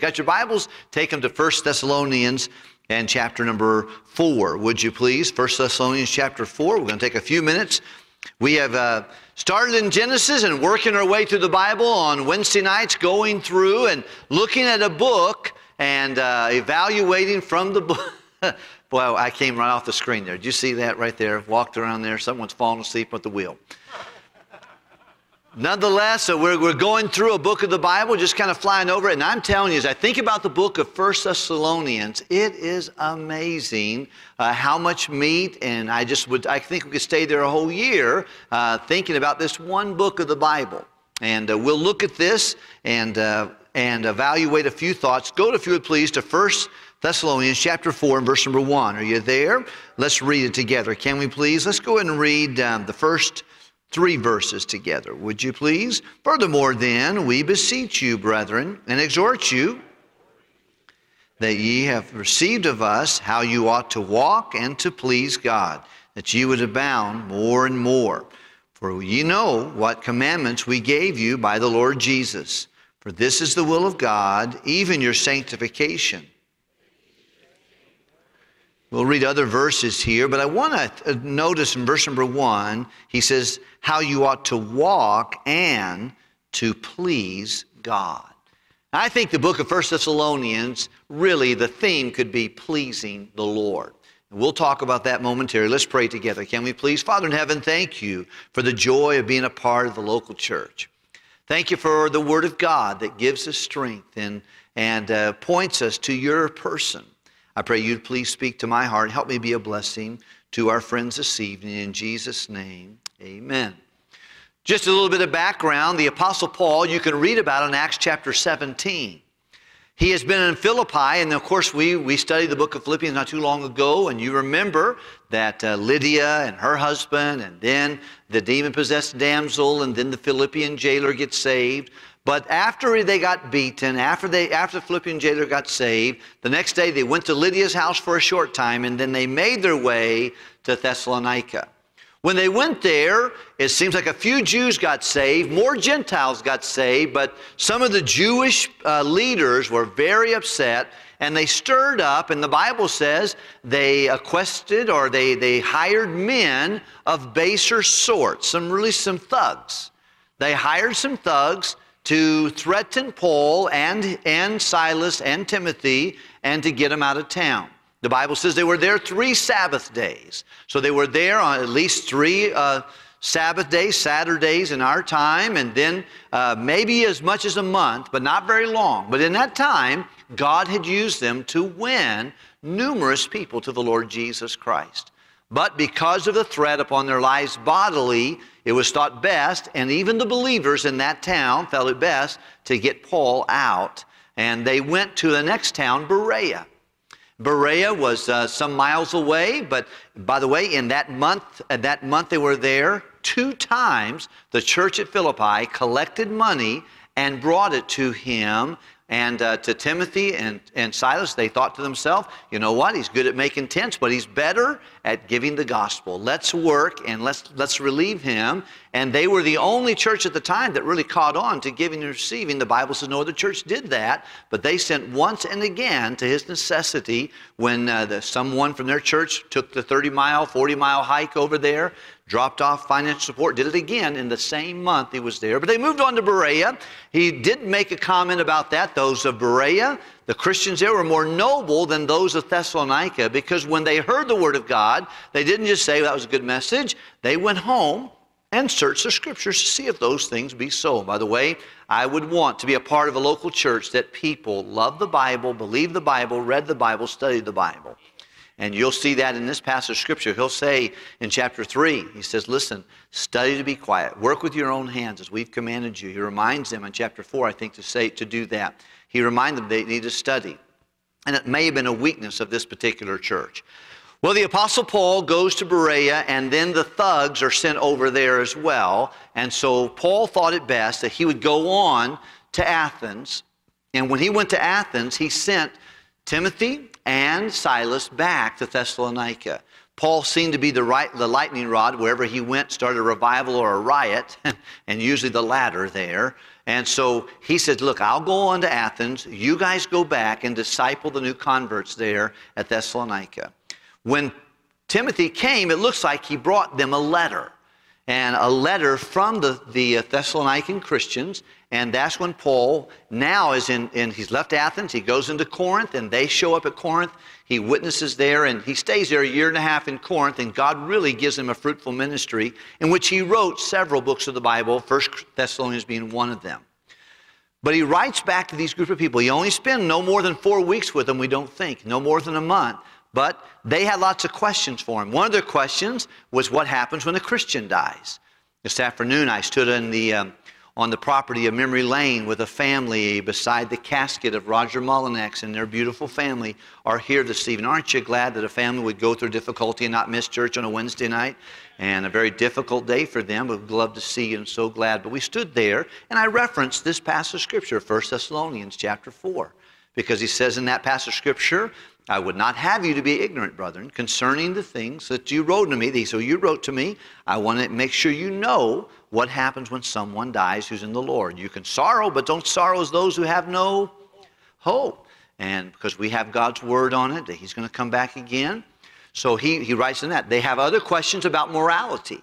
Got your Bibles? Take them to 1 Thessalonians and chapter number 4, would you please? 1 Thessalonians chapter 4. We're going to take a few minutes. We have uh, started in Genesis and working our way through the Bible on Wednesday nights, going through and looking at a book and uh, evaluating from the book. Boy, I came right off the screen there. Did you see that right there? Walked around there. Someone's falling asleep at the wheel. Nonetheless, so we're, we're going through a book of the Bible, just kind of flying over it. And I'm telling you, as I think about the book of First Thessalonians, it is amazing uh, how much meat. And I just would, I think we could stay there a whole year uh, thinking about this one book of the Bible. And uh, we'll look at this and, uh, and evaluate a few thoughts. Go to, if you would please, to First Thessalonians chapter 4 and verse number 1. Are you there? Let's read it together. Can we please? Let's go ahead and read um, the first three verses together, would you please? Furthermore, then, we beseech you, brethren, and exhort you that ye have received of us how you ought to walk and to please God, that ye would abound more and more. For ye know what commandments we gave you by the Lord Jesus. For this is the will of God, even your sanctification We'll read other verses here, but I want to uh, notice in verse number one, he says, how you ought to walk and to please God. I think the book of First Thessalonians, really the theme could be pleasing the Lord. We'll talk about that momentarily. Let's pray together. Can we please? Father in heaven, thank you for the joy of being a part of the local church. Thank you for the Word of God that gives us strength and, and uh, points us to your person. I pray you'd please speak to my heart. Help me be a blessing to our friends this evening. In Jesus' name, amen. Just a little bit of background. The Apostle Paul, you can read about in Acts chapter 17. He has been in Philippi, and of course, we, we studied the book of Philippians not too long ago, and you remember that uh, Lydia and her husband, and then the demon possessed damsel, and then the Philippian jailer gets saved. But after they got beaten, after, they, after the Philippian jailer got saved, the next day they went to Lydia's house for a short time and then they made their way to Thessalonica. When they went there, it seems like a few Jews got saved, more Gentiles got saved, but some of the Jewish uh, leaders were very upset and they stirred up, and the Bible says they quested or they, they hired men of baser sort, some really some thugs. They hired some thugs to threaten Paul and, and Silas and Timothy and to get them out of town. The Bible says they were there three Sabbath days. So they were there on at least three uh, Sabbath days, Saturdays in our time, and then uh, maybe as much as a month, but not very long. But in that time, God had used them to win numerous people to the Lord Jesus Christ. But because of the threat upon their lives bodily, it was thought best, and even the believers in that town felt it best to get Paul out. And they went to the next town, Berea. Berea was uh, some miles away, but by the way, in that month, uh, that month they were there, two times the church at Philippi collected money and brought it to him and uh, to Timothy and, and Silas, they thought to themselves, you know what? He's good at making tents, but he's better at giving the gospel. Let's work and let's, let's relieve him. And they were the only church at the time that really caught on to giving and receiving. The Bible says no other church did that, but they sent once and again to his necessity when uh, the, someone from their church took the 30 mile, 40 mile hike over there dropped off financial support, did it again in the same month he was there. But they moved on to Berea. He did make a comment about that. Those of Berea, the Christians there were more noble than those of Thessalonica because when they heard the word of God, they didn't just say that was a good message. They went home and searched the scriptures to see if those things be so. By the way, I would want to be a part of a local church that people love the Bible, believe the Bible, read the Bible, studied the Bible. And you'll see that in this passage of Scripture. He'll say in chapter 3, he says, Listen, study to be quiet. Work with your own hands as we've commanded you. He reminds them in chapter 4, I think, to say to do that. He reminded them they need to study. And it may have been a weakness of this particular church. Well, the Apostle Paul goes to Berea, and then the thugs are sent over there as well. And so Paul thought it best that he would go on to Athens. And when he went to Athens, he sent Timothy and Silas back to Thessalonica. Paul seemed to be the, right, the lightning rod wherever he went, started a revival or a riot, and usually the latter there. And so he said, Look, I'll go on to Athens. You guys go back and disciple the new converts there at Thessalonica. When Timothy came, it looks like he brought them a letter and a letter from the, the uh, Thessalonican Christians. And that's when Paul now is in, in, he's left Athens, he goes into Corinth, and they show up at Corinth. He witnesses there, and he stays there a year and a half in Corinth, and God really gives him a fruitful ministry in which he wrote several books of the Bible, First Thessalonians being one of them. But he writes back to these group of people. He only spent no more than four weeks with them, we don't think, no more than a month. But they had lots of questions for him. One of their questions was what happens when a Christian dies. This afternoon, I stood in the, um, on the property of Memory Lane with a family beside the casket of Roger Mullinex and their beautiful family are here this evening. Aren't you glad that a family would go through difficulty and not miss church on a Wednesday night? And a very difficult day for them, we'd love to see you and so glad. But we stood there and I referenced this passage of scripture, 1 Thessalonians chapter 4 because he says in that passage of scripture I would not have you to be ignorant, brethren, concerning the things that you wrote to me. So you wrote to me. I want to make sure you know what happens when someone dies who's in the Lord. You can sorrow, but don't sorrow as those who have no hope. And because we have God's word on it, that He's going to come back again. So he, he writes in that. They have other questions about morality.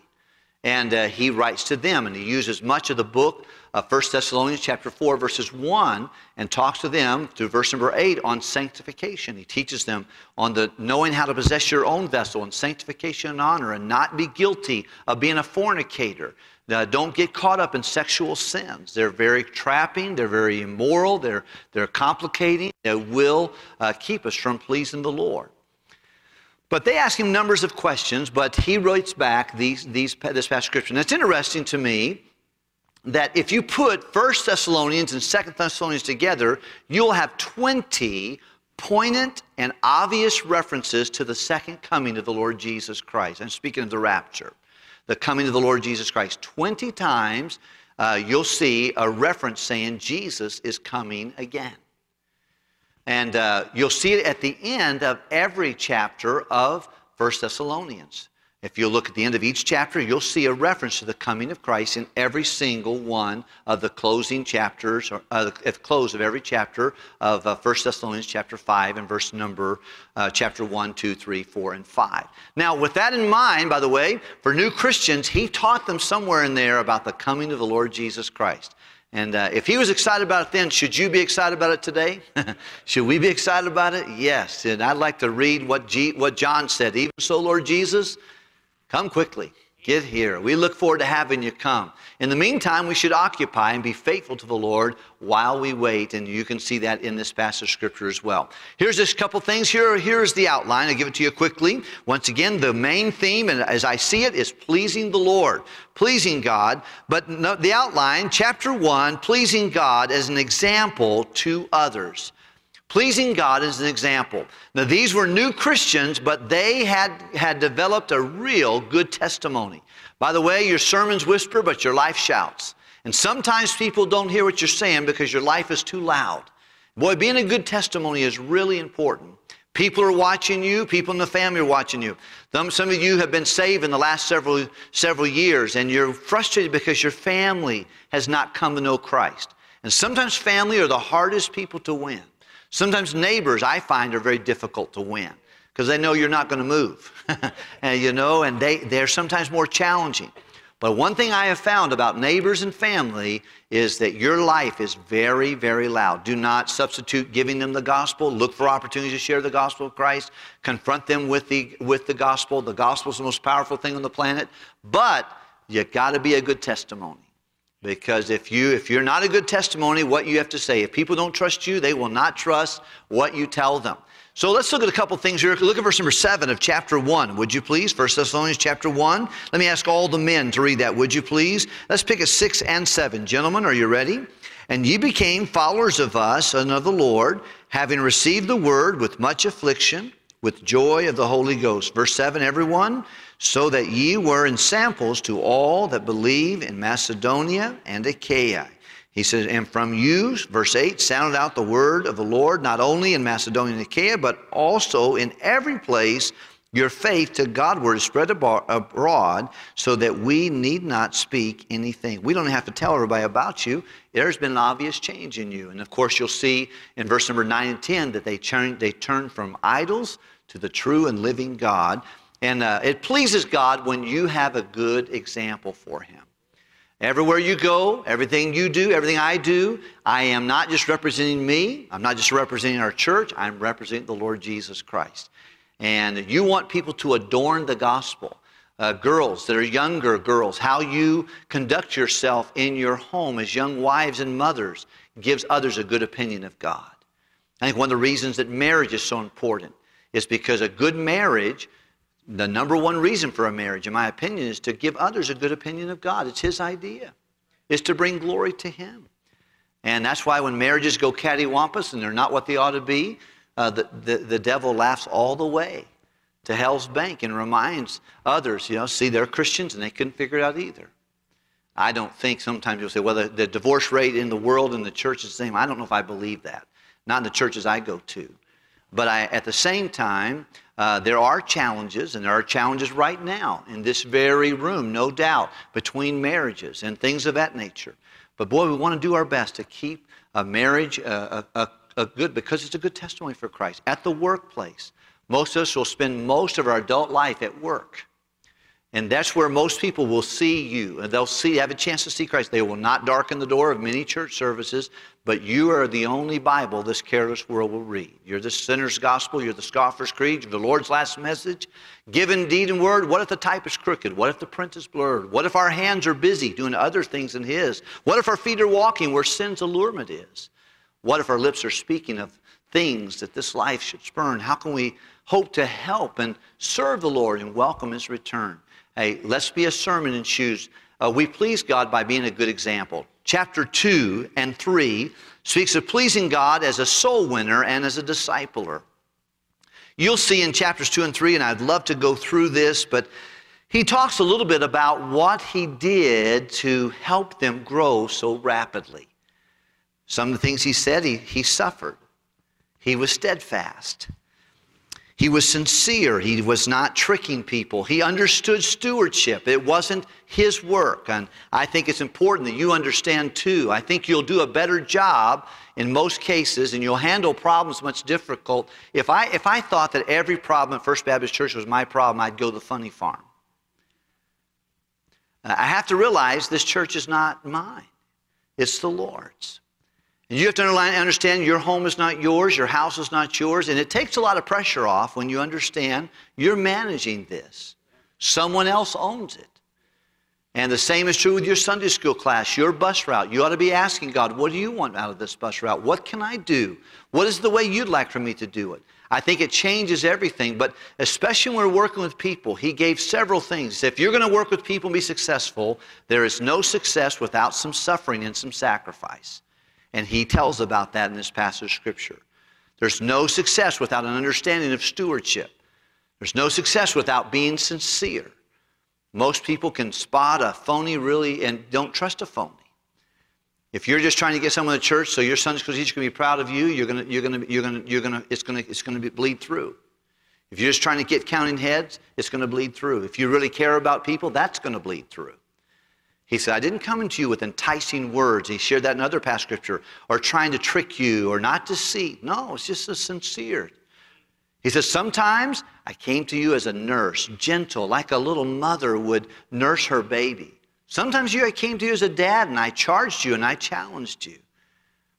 And uh, he writes to them, and he uses much of the book of 1 Thessalonians chapter 4, verses 1, and talks to them through verse number 8 on sanctification. He teaches them on the knowing how to possess your own vessel and sanctification and honor and not be guilty of being a fornicator. Now, don't get caught up in sexual sins. They're very trapping, they're very immoral, they're, they're complicating, they will uh, keep us from pleasing the Lord. But they ask him numbers of questions, but he writes back these, these, this passage of scripture. And it's interesting to me that if you put First Thessalonians and Second Thessalonians together, you'll have 20 poignant and obvious references to the second coming of the Lord Jesus Christ. I'm speaking of the rapture, the coming of the Lord Jesus Christ. 20 times uh, you'll see a reference saying Jesus is coming again. And uh, you'll see it at the end of every chapter of First Thessalonians. If you look at the end of each chapter, you'll see a reference to the coming of Christ in every single one of the closing chapters, or uh, at the close of every chapter of uh, 1 Thessalonians chapter 5 and verse number uh, chapter 1, 2, 3, 4, and 5. Now, with that in mind, by the way, for new Christians, he taught them somewhere in there about the coming of the Lord Jesus Christ. And uh, if he was excited about it then, should you be excited about it today? should we be excited about it? Yes. And I'd like to read what, G- what John said. Even so, Lord Jesus, Come quickly. Get here. We look forward to having you come. In the meantime, we should occupy and be faithful to the Lord while we wait, and you can see that in this passage of Scripture as well. Here's just a couple things. Here, here's the outline. I'll give it to you quickly. Once again, the main theme, and as I see it, is pleasing the Lord, pleasing God. But the outline, chapter 1, pleasing God as an example to others. Pleasing God is an example. Now, these were new Christians, but they had, had developed a real good testimony. By the way, your sermons whisper, but your life shouts. And sometimes people don't hear what you're saying because your life is too loud. Boy, being a good testimony is really important. People are watching you. People in the family are watching you. Some of you have been saved in the last several, several years, and you're frustrated because your family has not come to know Christ. And sometimes family are the hardest people to win. Sometimes neighbors, I find, are very difficult to win because they know you're not going to move. and, you know, and they, they're sometimes more challenging. But one thing I have found about neighbors and family is that your life is very, very loud. Do not substitute giving them the gospel. Look for opportunities to share the gospel of Christ. Confront them with the, with the gospel. The gospel is the most powerful thing on the planet. But you got to be a good testimony. Because if you if you're not a good testimony, what you have to say. If people don't trust you, they will not trust what you tell them. So let's look at a couple things here. Look at verse number seven of chapter one, would you please? First Thessalonians chapter one. Let me ask all the men to read that, would you please? Let's pick a six and seven. Gentlemen, are you ready? And ye became followers of us and of the Lord, having received the word with much affliction, with joy of the Holy Ghost. Verse 7 Everyone so that ye were in samples to all that believe in Macedonia and Achaia. He says, and from you, verse 8, sounded out the word of the Lord, not only in Macedonia and Achaia, but also in every place your faith to Godward is spread abroad so that we need not speak anything. We don't have to tell everybody about you. There's been an obvious change in you. And of course, you'll see in verse number 9 and 10 that they turn, they turn from idols to the true and living God. And uh, it pleases God when you have a good example for Him. Everywhere you go, everything you do, everything I do, I am not just representing me, I'm not just representing our church, I'm representing the Lord Jesus Christ. And you want people to adorn the gospel. Uh, girls that are younger girls, how you conduct yourself in your home as young wives and mothers gives others a good opinion of God. I think one of the reasons that marriage is so important is because a good marriage, the number one reason for a marriage, in my opinion, is to give others a good opinion of God. It's His idea, it's to bring glory to Him. And that's why when marriages go cattywampus and they're not what they ought to be, uh, the, the, the devil laughs all the way to hell's bank and reminds others, you know, see, they're Christians and they couldn't figure it out either. I don't think sometimes you'll say, well, the, the divorce rate in the world and the church is the same. I don't know if I believe that. Not in the churches I go to. But I, at the same time, uh, there are challenges, and there are challenges right now in this very room, no doubt, between marriages and things of that nature. But boy, we want to do our best to keep a marriage uh, a, a, a good, because it's a good testimony for Christ. At the workplace, most of us will spend most of our adult life at work. And that's where most people will see you, and they'll see, have a chance to see Christ. They will not darken the door of many church services, but you are the only Bible this careless world will read. You're the sinner's gospel, you're the scoffer's creed, you're the Lord's last message. Given deed and word, what if the type is crooked? What if the print is blurred? What if our hands are busy doing other things than His? What if our feet are walking where sin's allurement is? What if our lips are speaking of things that this life should spurn? How can we hope to help and serve the Lord and welcome His return? Hey, let's be a sermon and choose. Uh, we please God by being a good example. Chapter 2 and 3 speaks of pleasing God as a soul winner and as a discipler. You'll see in chapters 2 and 3, and I'd love to go through this, but he talks a little bit about what he did to help them grow so rapidly. Some of the things he said, he, he suffered. He was steadfast. He was sincere. He was not tricking people. He understood stewardship. It wasn't his work. And I think it's important that you understand too. I think you'll do a better job in most cases and you'll handle problems much difficult. If I, if I thought that every problem at First Baptist Church was my problem, I'd go to the funny farm. Uh, I have to realize this church is not mine, it's the Lord's. And you have to understand your home is not yours, your house is not yours, and it takes a lot of pressure off when you understand you're managing this. Someone else owns it. And the same is true with your Sunday school class, your bus route. You ought to be asking God, what do you want out of this bus route? What can I do? What is the way you'd like for me to do it? I think it changes everything, but especially when we're working with people, he gave several things. If you're going to work with people and be successful, there is no success without some suffering and some sacrifice. And he tells about that in this passage of Scripture. There's no success without an understanding of stewardship. There's no success without being sincere. Most people can spot a phony really and don't trust a phony. If you're just trying to get someone to church so your Sunday school teacher can be proud of you, you're gonna, you're gonna, you're gonna, you're gonna, it's gonna, it's gonna bleed through. If you're just trying to get counting heads, it's gonna bleed through. If you really care about people, that's gonna bleed through. He said, I didn't come to you with enticing words. He shared that in other past scripture, or trying to trick you or not deceive. No, it's just a sincere. He says, Sometimes I came to you as a nurse, gentle, like a little mother would nurse her baby. Sometimes you, I came to you as a dad and I charged you and I challenged you.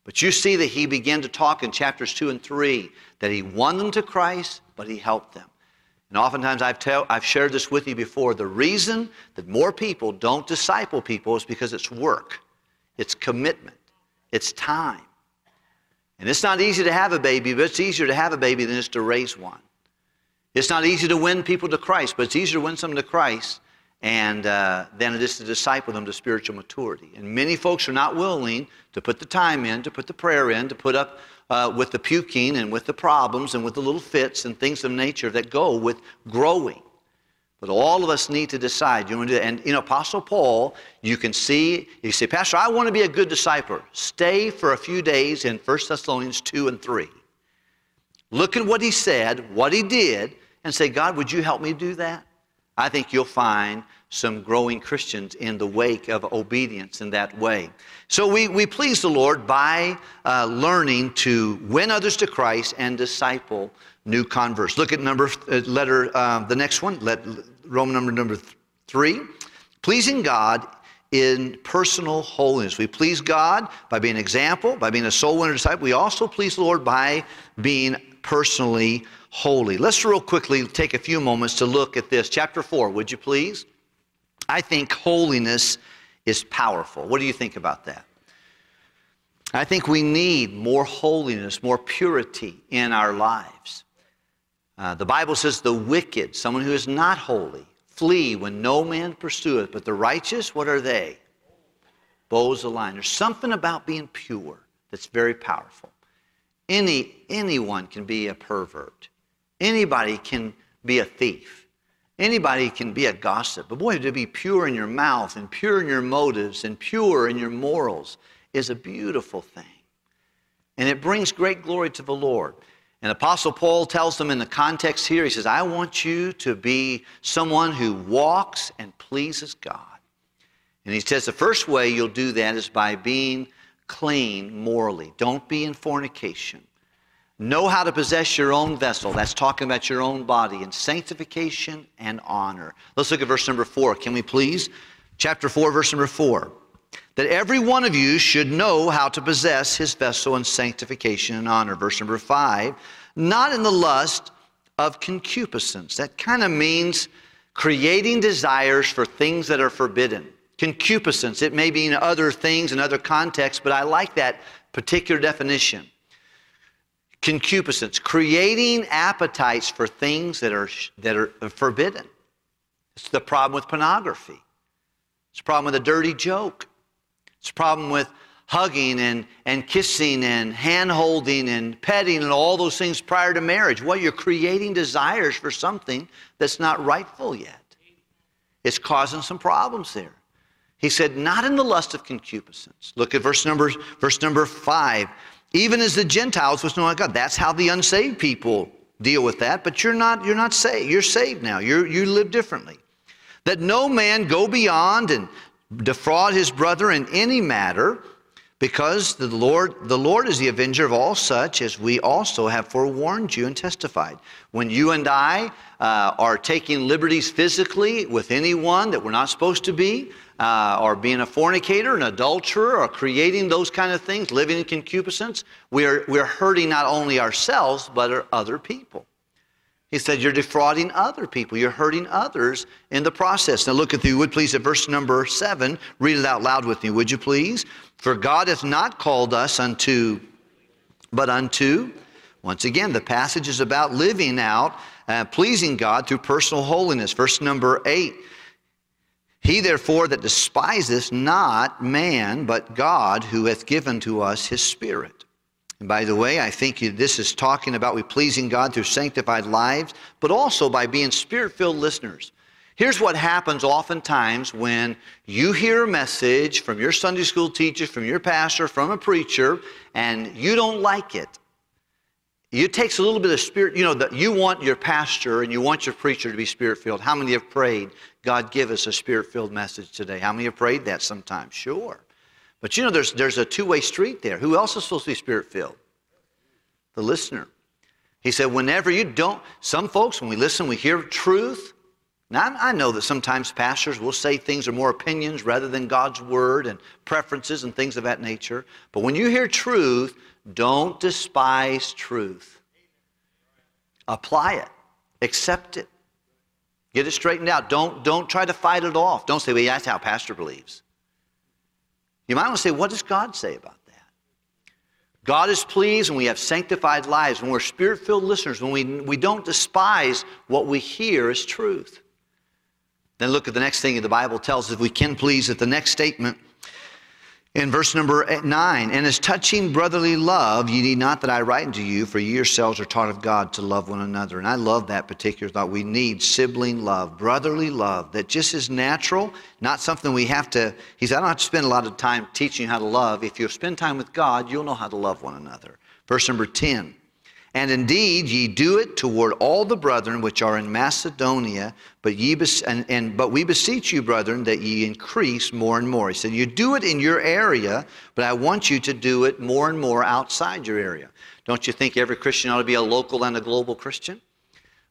But you see that he began to talk in chapters two and three that he won them to Christ, but he helped them. And oftentimes I've, tell, I've shared this with you before. The reason that more people don't disciple people is because it's work, it's commitment, it's time. And it's not easy to have a baby, but it's easier to have a baby than it is to raise one. It's not easy to win people to Christ, but it's easier to win someone to Christ and uh, than it is to disciple them to spiritual maturity. And many folks are not willing to put the time in, to put the prayer in, to put up uh, with the puking and with the problems and with the little fits and things of nature that go with growing. But all of us need to decide. You want to, and you know, Apostle Paul, you can see, you say, Pastor, I want to be a good disciple. Stay for a few days in 1 Thessalonians 2 and 3. Look at what he said, what he did, and say, God, would you help me do that? I think you'll find some growing Christians in the wake of obedience in that way. So we, we please the Lord by uh, learning to win others to Christ and disciple new converts. Look at number uh, letter uh, the next one, let, Roman number number th- three. Pleasing God in personal holiness. We please God by being an example, by being a soul winner disciple. We also please the Lord by being personally holy. Let's real quickly take a few moments to look at this. Chapter 4, would you please? I think holiness is powerful. What do you think about that? I think we need more holiness, more purity in our lives. Uh, the Bible says the wicked, someone who is not holy, flee when no man pursueth, but the righteous, what are they? Bows of line. There's something about being pure that's very powerful. Any, anyone can be a pervert. Anybody can be a thief. Anybody can be a gossip. But boy, to be pure in your mouth and pure in your motives and pure in your morals is a beautiful thing. And it brings great glory to the Lord. And Apostle Paul tells them in the context here, he says, I want you to be someone who walks and pleases God. And he says the first way you'll do that is by being clean morally. Don't be in fornication. Know how to possess your own vessel. That's talking about your own body in sanctification and honor. Let's look at verse number four. Can we please? Chapter 4, verse number 4. That every one of you should know how to possess his vessel in sanctification and honor. Verse number 5. Not in the lust of concupiscence. That kind of means creating desires for things that are forbidden. Concupiscence, it may be in other things in other contexts, but I like that particular definition concupiscence, creating appetites for things that are, that are forbidden. It's the problem with pornography. It's a problem with a dirty joke. It's a problem with hugging and, and kissing and hand holding and petting and all those things prior to marriage. Well, you're creating desires for something that's not rightful yet. It's causing some problems there. He said, not in the lust of concupiscence. Look at verse number, verse number five even as the Gentiles was known God. That's how the unsaved people deal with that. But you're not, you're not saved. You're saved now. You're, you live differently. That no man go beyond and defraud his brother in any matter, because the Lord, the Lord is the avenger of all such, as we also have forewarned you and testified. When you and I uh, are taking liberties physically with anyone that we're not supposed to be, uh, or being a fornicator, an adulterer, or creating those kind of things, living in concupiscence, we're, we're hurting not only ourselves, but other people. He said, You're defrauding other people. You're hurting others in the process. Now look at you would please, at verse number seven. Read it out loud with me, would you please? For God hath not called us unto, but unto, once again, the passage is about living out, uh, pleasing God through personal holiness. Verse number eight. He therefore that despiseth not man, but God, who hath given to us his Spirit. And by the way, I think this is talking about we pleasing God through sanctified lives, but also by being spirit filled listeners. Here's what happens oftentimes when you hear a message from your Sunday school teacher, from your pastor, from a preacher, and you don't like it. It takes a little bit of spirit, you know, that you want your pastor and you want your preacher to be spirit filled. How many have prayed, God, give us a spirit filled message today? How many have prayed that sometimes? Sure. But you know, there's, there's a two way street there. Who else is supposed to be spirit filled? The listener. He said, whenever you don't, some folks, when we listen, we hear truth. Now, I know that sometimes pastors will say things are more opinions rather than God's word and preferences and things of that nature. But when you hear truth, don't despise truth. Apply it, accept it, get it straightened out. Don't, don't try to fight it off. Don't say, well, that's how pastor believes. You might want to say, what does God say about that? God is pleased when we have sanctified lives, when we're spirit filled listeners, when we, we don't despise what we hear as truth. Then look at the next thing the Bible tells us we can please at the next statement in verse number 9, and as touching brotherly love, ye need not that I write unto you, for ye yourselves are taught of God to love one another. And I love that particular thought. We need sibling love, brotherly love, that just is natural, not something we have to. He said, I don't have to spend a lot of time teaching you how to love. If you spend time with God, you'll know how to love one another. Verse number 10, And indeed, ye do it toward all the brethren which are in Macedonia, but, ye bes- and, and, but we beseech you, brethren, that ye increase more and more. He said, You do it in your area, but I want you to do it more and more outside your area. Don't you think every Christian ought to be a local and a global Christian?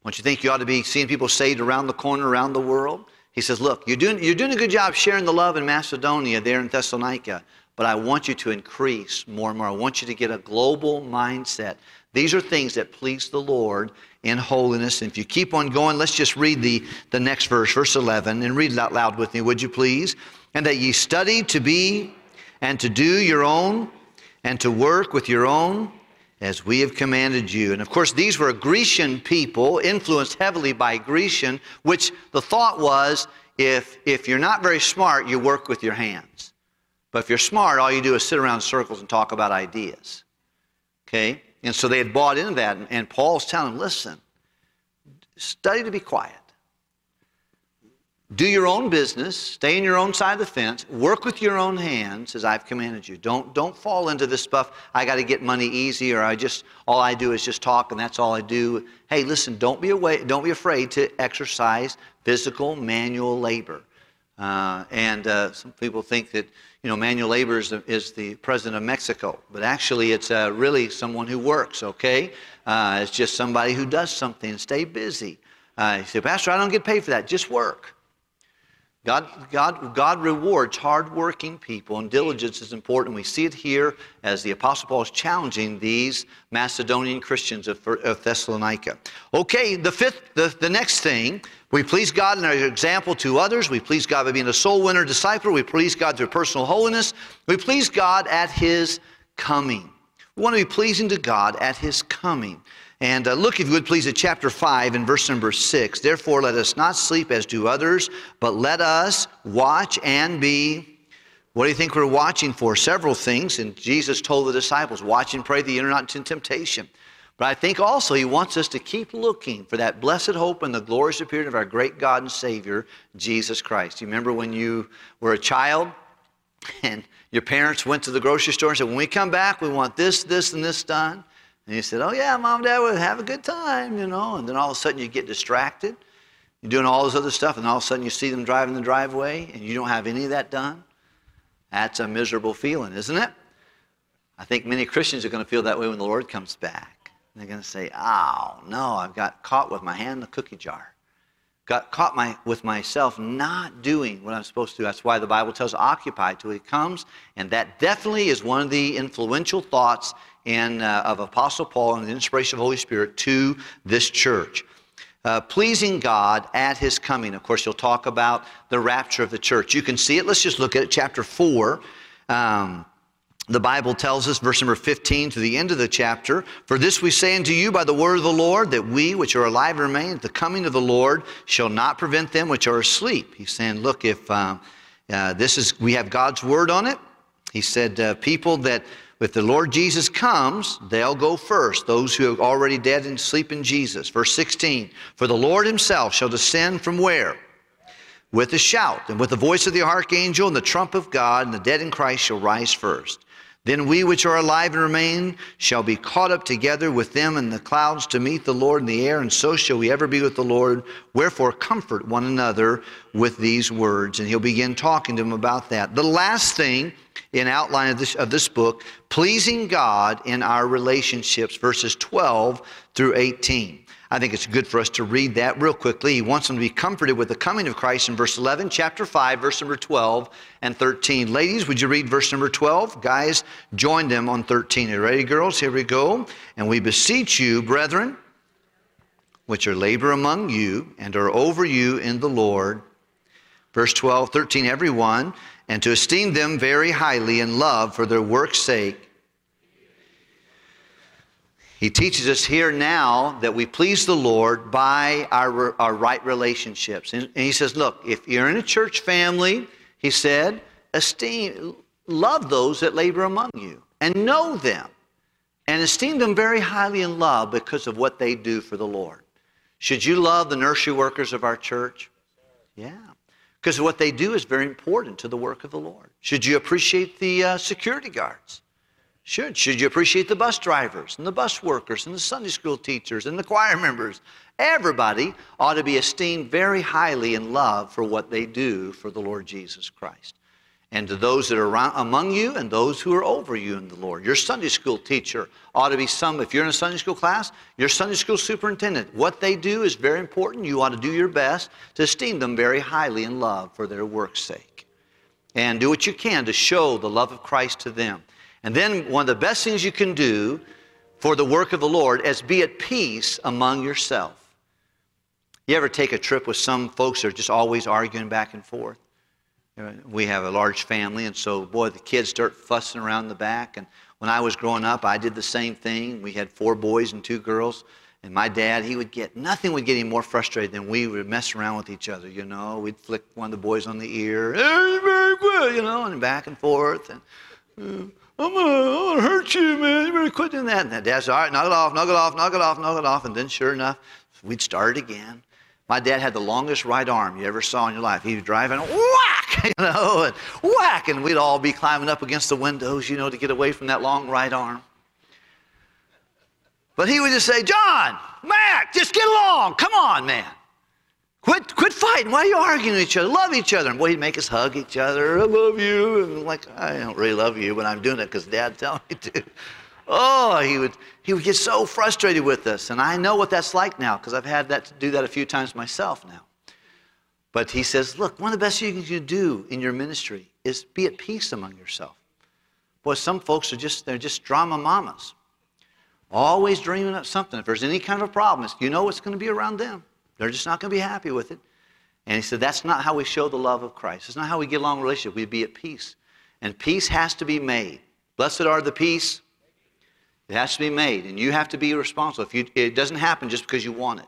Don't you think you ought to be seeing people saved around the corner, around the world? He says, Look, you're doing, you're doing a good job sharing the love in Macedonia, there in Thessalonica, but I want you to increase more and more. I want you to get a global mindset. These are things that please the Lord in holiness. And if you keep on going, let's just read the, the next verse, verse 11, and read it out loud with me, would you please? And that ye study to be and to do your own and to work with your own as we have commanded you. And of course, these were Grecian people, influenced heavily by Grecian, which the thought was if, if you're not very smart, you work with your hands. But if you're smart, all you do is sit around in circles and talk about ideas. Okay? And so they had bought into that. And Paul's telling them, listen, study to be quiet. Do your own business, stay in your own side of the fence, work with your own hands as I've commanded you. Don't, don't fall into this stuff, I got to get money easy, or I just, all I do is just talk and that's all I do. Hey, listen, don't be, away, don't be afraid to exercise physical manual labor. Uh, and uh, some people think that you know manual labor is, is the president of Mexico, but actually it's uh, really someone who works. Okay, uh, it's just somebody who does something stay busy. Uh, you say, Pastor, I don't get paid for that. Just work. God, God, God rewards hardworking people, and diligence is important. We see it here as the Apostle Paul is challenging these Macedonian Christians of, of Thessalonica. Okay, the fifth, the, the next thing, we please God in our example to others. We please God by being a soul winner disciple. We please God through personal holiness. We please God at His coming. We want to be pleasing to God at His coming. And uh, look, if you would please, at chapter 5 and verse number 6. Therefore, let us not sleep as do others, but let us watch and be. What do you think we're watching for? Several things. And Jesus told the disciples, watch and pray that you're not in temptation. But I think also he wants us to keep looking for that blessed hope and the glorious appearing of our great God and Savior, Jesus Christ. You remember when you were a child and your parents went to the grocery store and said, when we come back, we want this, this, and this done? And you said, Oh, yeah, mom, and dad, we'll have a good time, you know. And then all of a sudden you get distracted. You're doing all this other stuff, and all of a sudden you see them driving the driveway, and you don't have any of that done. That's a miserable feeling, isn't it? I think many Christians are going to feel that way when the Lord comes back. They're going to say, Oh, no, I've got caught with my hand in the cookie jar. Got caught my, with myself not doing what I'm supposed to. That's why the Bible tells occupy till he comes. And that definitely is one of the influential thoughts in, uh, of Apostle Paul and the inspiration of the Holy Spirit to this church. Uh, pleasing God at his coming. Of course, you'll talk about the rapture of the church. You can see it. Let's just look at it. Chapter 4. Um, the Bible tells us, verse number 15 to the end of the chapter, For this we say unto you by the word of the Lord, that we which are alive remain at the coming of the Lord shall not prevent them which are asleep. He's saying, look, if uh, uh, this is, we have God's word on it. He said, uh, people that if the Lord Jesus comes, they'll go first, those who are already dead and sleep in Jesus. Verse 16 For the Lord himself shall descend from where? With a shout, and with the voice of the archangel, and the trump of God, and the dead in Christ shall rise first. Then we which are alive and remain shall be caught up together with them in the clouds to meet the Lord in the air, and so shall we ever be with the Lord. Wherefore, comfort one another with these words. And he'll begin talking to them about that. The last thing in outline of this, of this book, pleasing God in our relationships, verses 12 through 18. I think it's good for us to read that real quickly. He wants them to be comforted with the coming of Christ in verse 11, chapter 5, verse number 12 and 13. Ladies, would you read verse number 12? Guys, join them on 13. Are you ready, girls? Here we go. And we beseech you, brethren, which are labor among you and are over you in the Lord. Verse 12, 13, everyone and to esteem them very highly in love for their work's sake. He teaches us here now that we please the Lord by our, our right relationships. And, and he says, look, if you're in a church family, he said, esteem, love those that labor among you and know them and esteem them very highly in love because of what they do for the Lord. Should you love the nursery workers of our church? Yeah. Because what they do is very important to the work of the Lord. Should you appreciate the uh, security guards? Should. Should you appreciate the bus drivers and the bus workers and the Sunday school teachers and the choir members? Everybody ought to be esteemed very highly and loved for what they do for the Lord Jesus Christ. And to those that are around, among you and those who are over you in the Lord. Your Sunday school teacher ought to be some, if you're in a Sunday school class, your Sunday school superintendent. What they do is very important. You ought to do your best to esteem them very highly and love for their work's sake. And do what you can to show the love of Christ to them. And then one of the best things you can do for the work of the Lord is be at peace among yourself. You ever take a trip with some folks that are just always arguing back and forth? We have a large family, and so, boy, the kids start fussing around the back. And when I was growing up, I did the same thing. We had four boys and two girls. And my dad, he would get, nothing would get him more frustrated than we would mess around with each other, you know. We'd flick one of the boys on the ear, you know, and back and forth. And, uh, I'm I'm gonna hurt you, man. You better quit doing that. And dad said, all right, knock it off, knock it off, knock it off, knock it off. And then sure enough, we'd start again. My dad had the longest right arm you ever saw in your life. He was driving, whack, you know, and whack, and we'd all be climbing up against the windows, you know, to get away from that long right arm. But he would just say, John, Mac, just get along. Come on, man. Quit, quit fighting. Why are you arguing with each other? Love each other. And boy, he'd make us hug each other. I love you. And I'm like, I don't really love you, but I'm doing it because dad tells me to. Oh, he would, he would get so frustrated with us. And I know what that's like now because I've had that to do that a few times myself now. But he says, look, one of the best things you can do in your ministry is be at peace among yourself. Boy, some folks are just, they're just drama mamas. Always dreaming up something. If there's any kind of a problem, you know it's going to be around them. They're just not going to be happy with it. And he said, That's not how we show the love of Christ. It's not how we get along in relationship. We be at peace. And peace has to be made. Blessed are the peace. It has to be made. And you have to be responsible. If you, it doesn't happen just because you want it,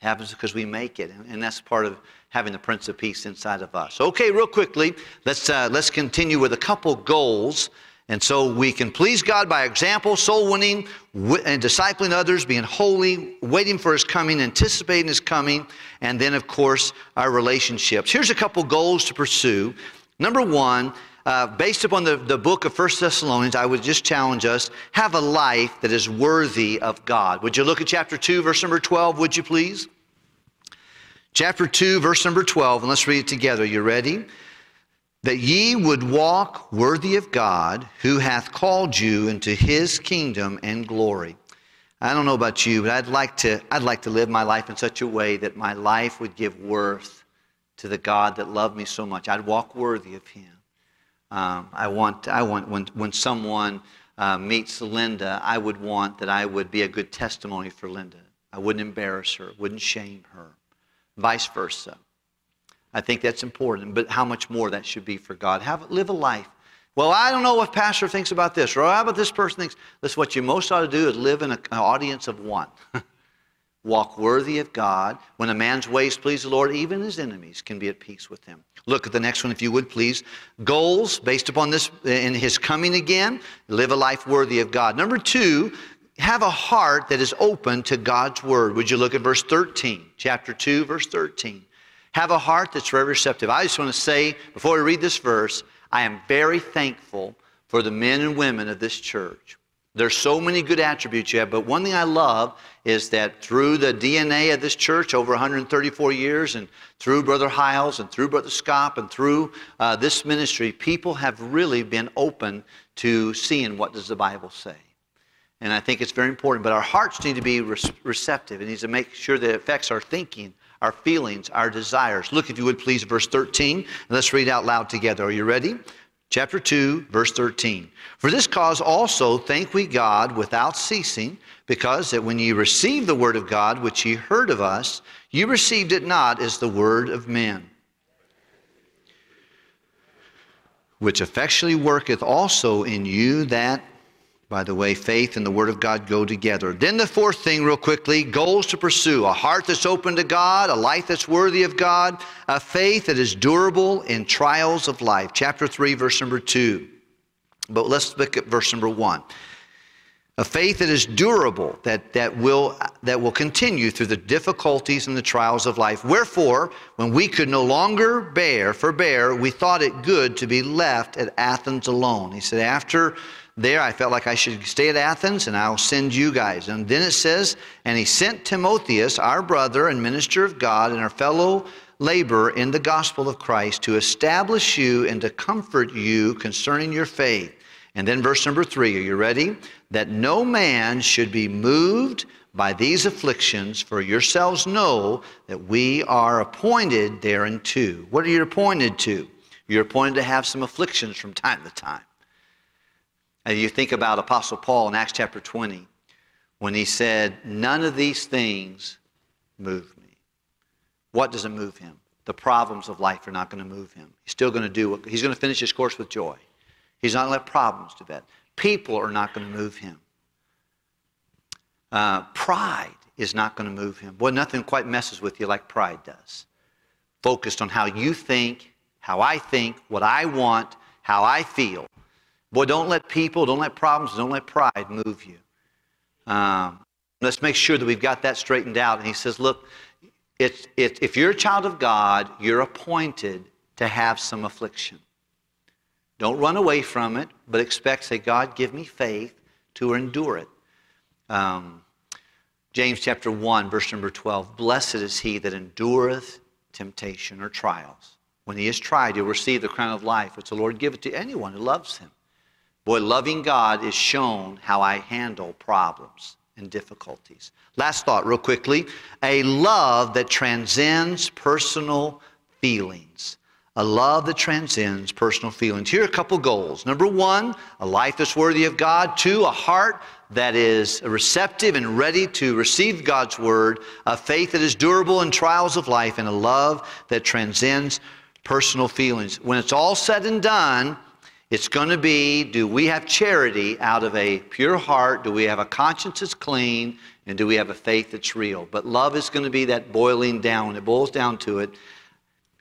it happens because we make it. And, and that's part of having the Prince of Peace inside of us. Okay, real quickly, let's, uh, let's continue with a couple goals and so we can please God by example, soul winning, and discipling others, being holy, waiting for His coming, anticipating His coming, and then, of course, our relationships. Here's a couple goals to pursue. Number one, uh, based upon the, the book of First Thessalonians, I would just challenge us have a life that is worthy of God. Would you look at chapter 2, verse number 12, would you please? Chapter 2, verse number 12, and let's read it together. You ready? That ye would walk worthy of God, who hath called you into his kingdom and glory. I don't know about you, but I'd like to, I'd like to live my life in such a way that my life would give worth to the God that loved me so much. I'd walk worthy of him. Um, I want, I want when, when someone uh, meets Linda, I would want that I would be a good testimony for Linda. I wouldn't embarrass her, wouldn't shame her, vice versa. I think that's important, but how much more that should be for God. Have live a life. Well, I don't know what pastor thinks about this, or how about this person thinks. This what you most ought to do is live in an audience of one. Walk worthy of God. When a man's ways please the Lord, even his enemies can be at peace with him. Look at the next one, if you would, please. Goals based upon this in his coming again. Live a life worthy of God. Number two, have a heart that is open to God's word. Would you look at verse 13, chapter 2, verse 13? Have a heart that's very receptive. I just want to say, before we read this verse, I am very thankful for the men and women of this church. There's so many good attributes you have, but one thing I love is that through the DNA of this church over 134 years, and through Brother Hiles, and through Brother Scott, and through uh, this ministry, people have really been open to seeing what does the Bible say. And I think it's very important, but our hearts need to be receptive. It needs to make sure that it affects our thinking our feelings, our desires. Look, if you would please, verse 13, and let's read out loud together. Are you ready? Chapter 2, verse 13. For this cause also thank we God without ceasing, because that when ye received the word of God, which ye heard of us, ye received it not as the word of men, which effectually worketh also in you that by the way, faith and the Word of God go together. Then the fourth thing, real quickly goals to pursue a heart that's open to God, a life that's worthy of God, a faith that is durable in trials of life. Chapter 3, verse number 2. But let's look at verse number 1. A faith that is durable, that, that, will, that will continue through the difficulties and the trials of life. Wherefore, when we could no longer bear, forbear, we thought it good to be left at Athens alone. He said, after there, I felt like I should stay at Athens and I'll send you guys. And then it says, And he sent Timotheus, our brother and minister of God, and our fellow laborer in the gospel of Christ, to establish you and to comfort you concerning your faith. And then verse number three, are you ready? That no man should be moved by these afflictions, for yourselves know that we are appointed thereunto. What are you appointed to? You're appointed to have some afflictions from time to time. And you think about Apostle Paul in Acts chapter 20 when he said, None of these things move me. What doesn't move him? The problems of life are not going to move him. He's still going to do what he's going to finish his course with joy. He's not let problems do that. People are not going to move him. Uh, pride is not going to move him. Boy, nothing quite messes with you like pride does. Focused on how you think, how I think, what I want, how I feel. Boy, don't let people, don't let problems, don't let pride move you. Um, let's make sure that we've got that straightened out. And he says, look, it's, it, if you're a child of God, you're appointed to have some affliction. Don't run away from it, but expect, say, God, give me faith to endure it. Um, James chapter 1, verse number 12 Blessed is he that endureth temptation or trials. When he is tried, he'll receive the crown of life, which the Lord giveth to anyone who loves him. Boy, loving God is shown how I handle problems and difficulties. Last thought, real quickly a love that transcends personal feelings. A love that transcends personal feelings. Here are a couple goals. Number one, a life that's worthy of God. Two, a heart that is receptive and ready to receive God's word. A faith that is durable in trials of life. And a love that transcends personal feelings. When it's all said and done, it's going to be do we have charity out of a pure heart? Do we have a conscience that's clean? And do we have a faith that's real? But love is going to be that boiling down. It boils down to it,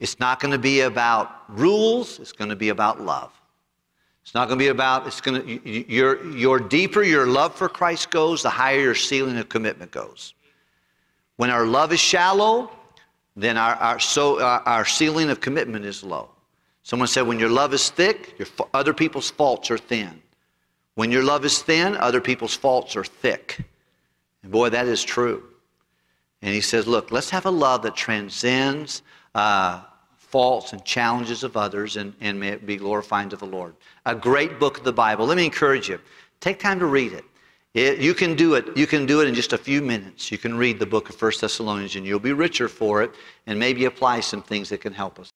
it's not going to be about rules, it's going to be about love. It's not going to be about, it's going to, your, your deeper your love for Christ goes, the higher your ceiling of commitment goes. When our love is shallow, then our, our, so, our, our ceiling of commitment is low. Someone said, when your love is thick, your, other people's faults are thin. When your love is thin, other people's faults are thick. And boy, that is true. And he says, look, let's have a love that transcends uh, faults and challenges of others, and, and may it be glorifying to the Lord. A great book of the Bible. Let me encourage you. Take time to read it. it. You can do it. You can do it in just a few minutes. You can read the book of First Thessalonians, and you'll be richer for it, and maybe apply some things that can help us.